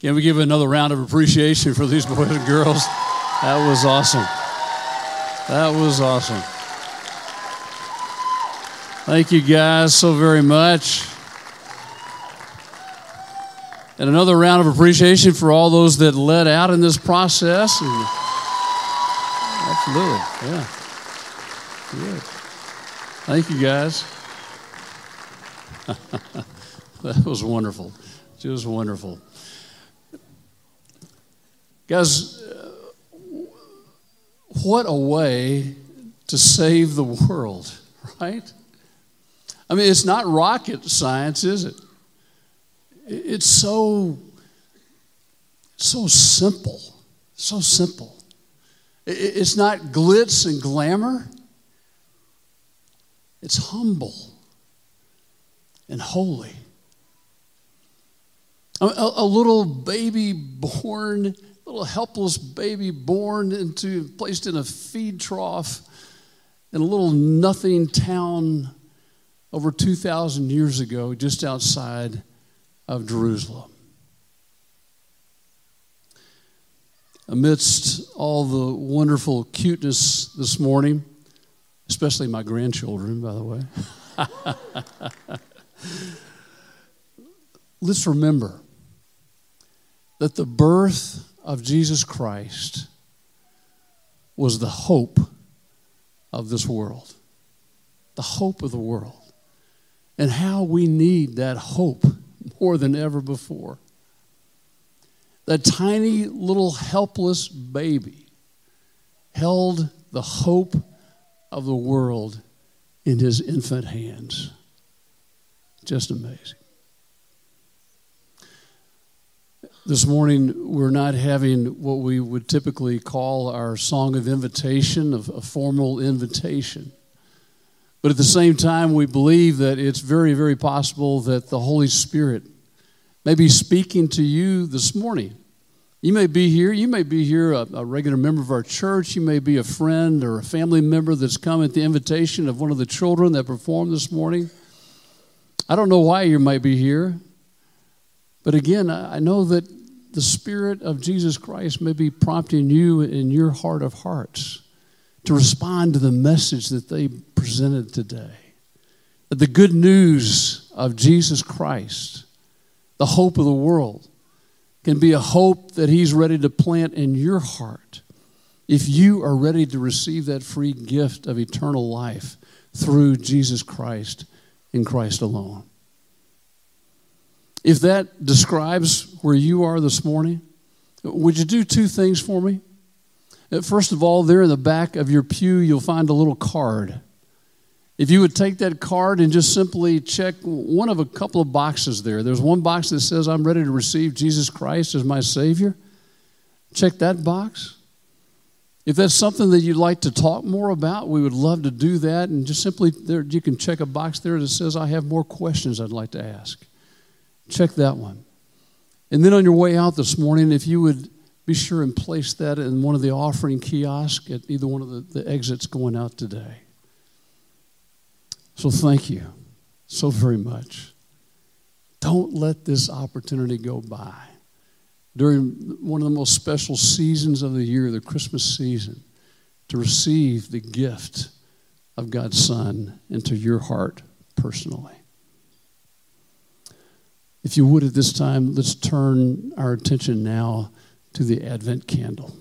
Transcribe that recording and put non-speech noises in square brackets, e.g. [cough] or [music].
Can we give another round of appreciation for these [laughs] boys and girls? That was awesome. That was awesome. Thank you guys so very much. And another round of appreciation for all those that led out in this process. And absolutely, yeah. Good. Thank you guys. [laughs] that was wonderful. Just wonderful. Guys, what a way to save the world, [laughs] right? I mean, it's not rocket science, is it? It's so, so simple, so simple. It's not glitz and glamour. It's humble and holy. A, a, little baby born, little helpless baby born into, placed in a feed trough in a little nothing town over 2,000 years ago, just outside of Jerusalem. Amidst all the wonderful cuteness this morning, especially my grandchildren, by the way, [laughs] let's remember that the birth of Jesus Christ was the hope of this world, the hope of the world and how we need that hope more than ever before. That tiny little helpless baby held the hope of the world in his infant hands. Just amazing. This morning, we're not having what we would typically call our song of invitation, of a formal invitation. But at the same time, we believe that it's very, very possible that the Holy Spirit may be speaking to you this morning. You may be here, you may be here, a, a, regular member of our church, you may be a friend or a family member that's come at the invitation of one of the children that performed this morning. I don't know why you might be here, but again, I know that the Spirit of Jesus Christ may be prompting you in your heart of hearts to respond to the message that they presented today. That the good news of Jesus Christ, the hope of the world, can be a hope that He's ready to plant in your heart if you are ready to receive that free gift of eternal life through Jesus Christ in Christ alone. If that describes where you are this morning, would you do two things for me? Uh, first of all, there in the back of your pew, you'll find a little card. If you would take that card and just simply check one of a couple of boxes there, there's one box that says, I'm ready to receive Jesus Christ as my Savior. Check that box. If that's something that you'd like to talk more about, we would love to do that. And just simply there, you can check a box there that says, I have more questions I'd like to ask. Check that one. And then on your way out this morning, if you would be sure and place that in one of the offering kiosks at either one of the, the exits going out today. So thank you so very much. Don't let this opportunity go by. During one of the most special seasons of the year, the Christmas season, to receive the gift of God's Son into your heart personally. If you would at this time, let's turn our attention now to the Advent candle.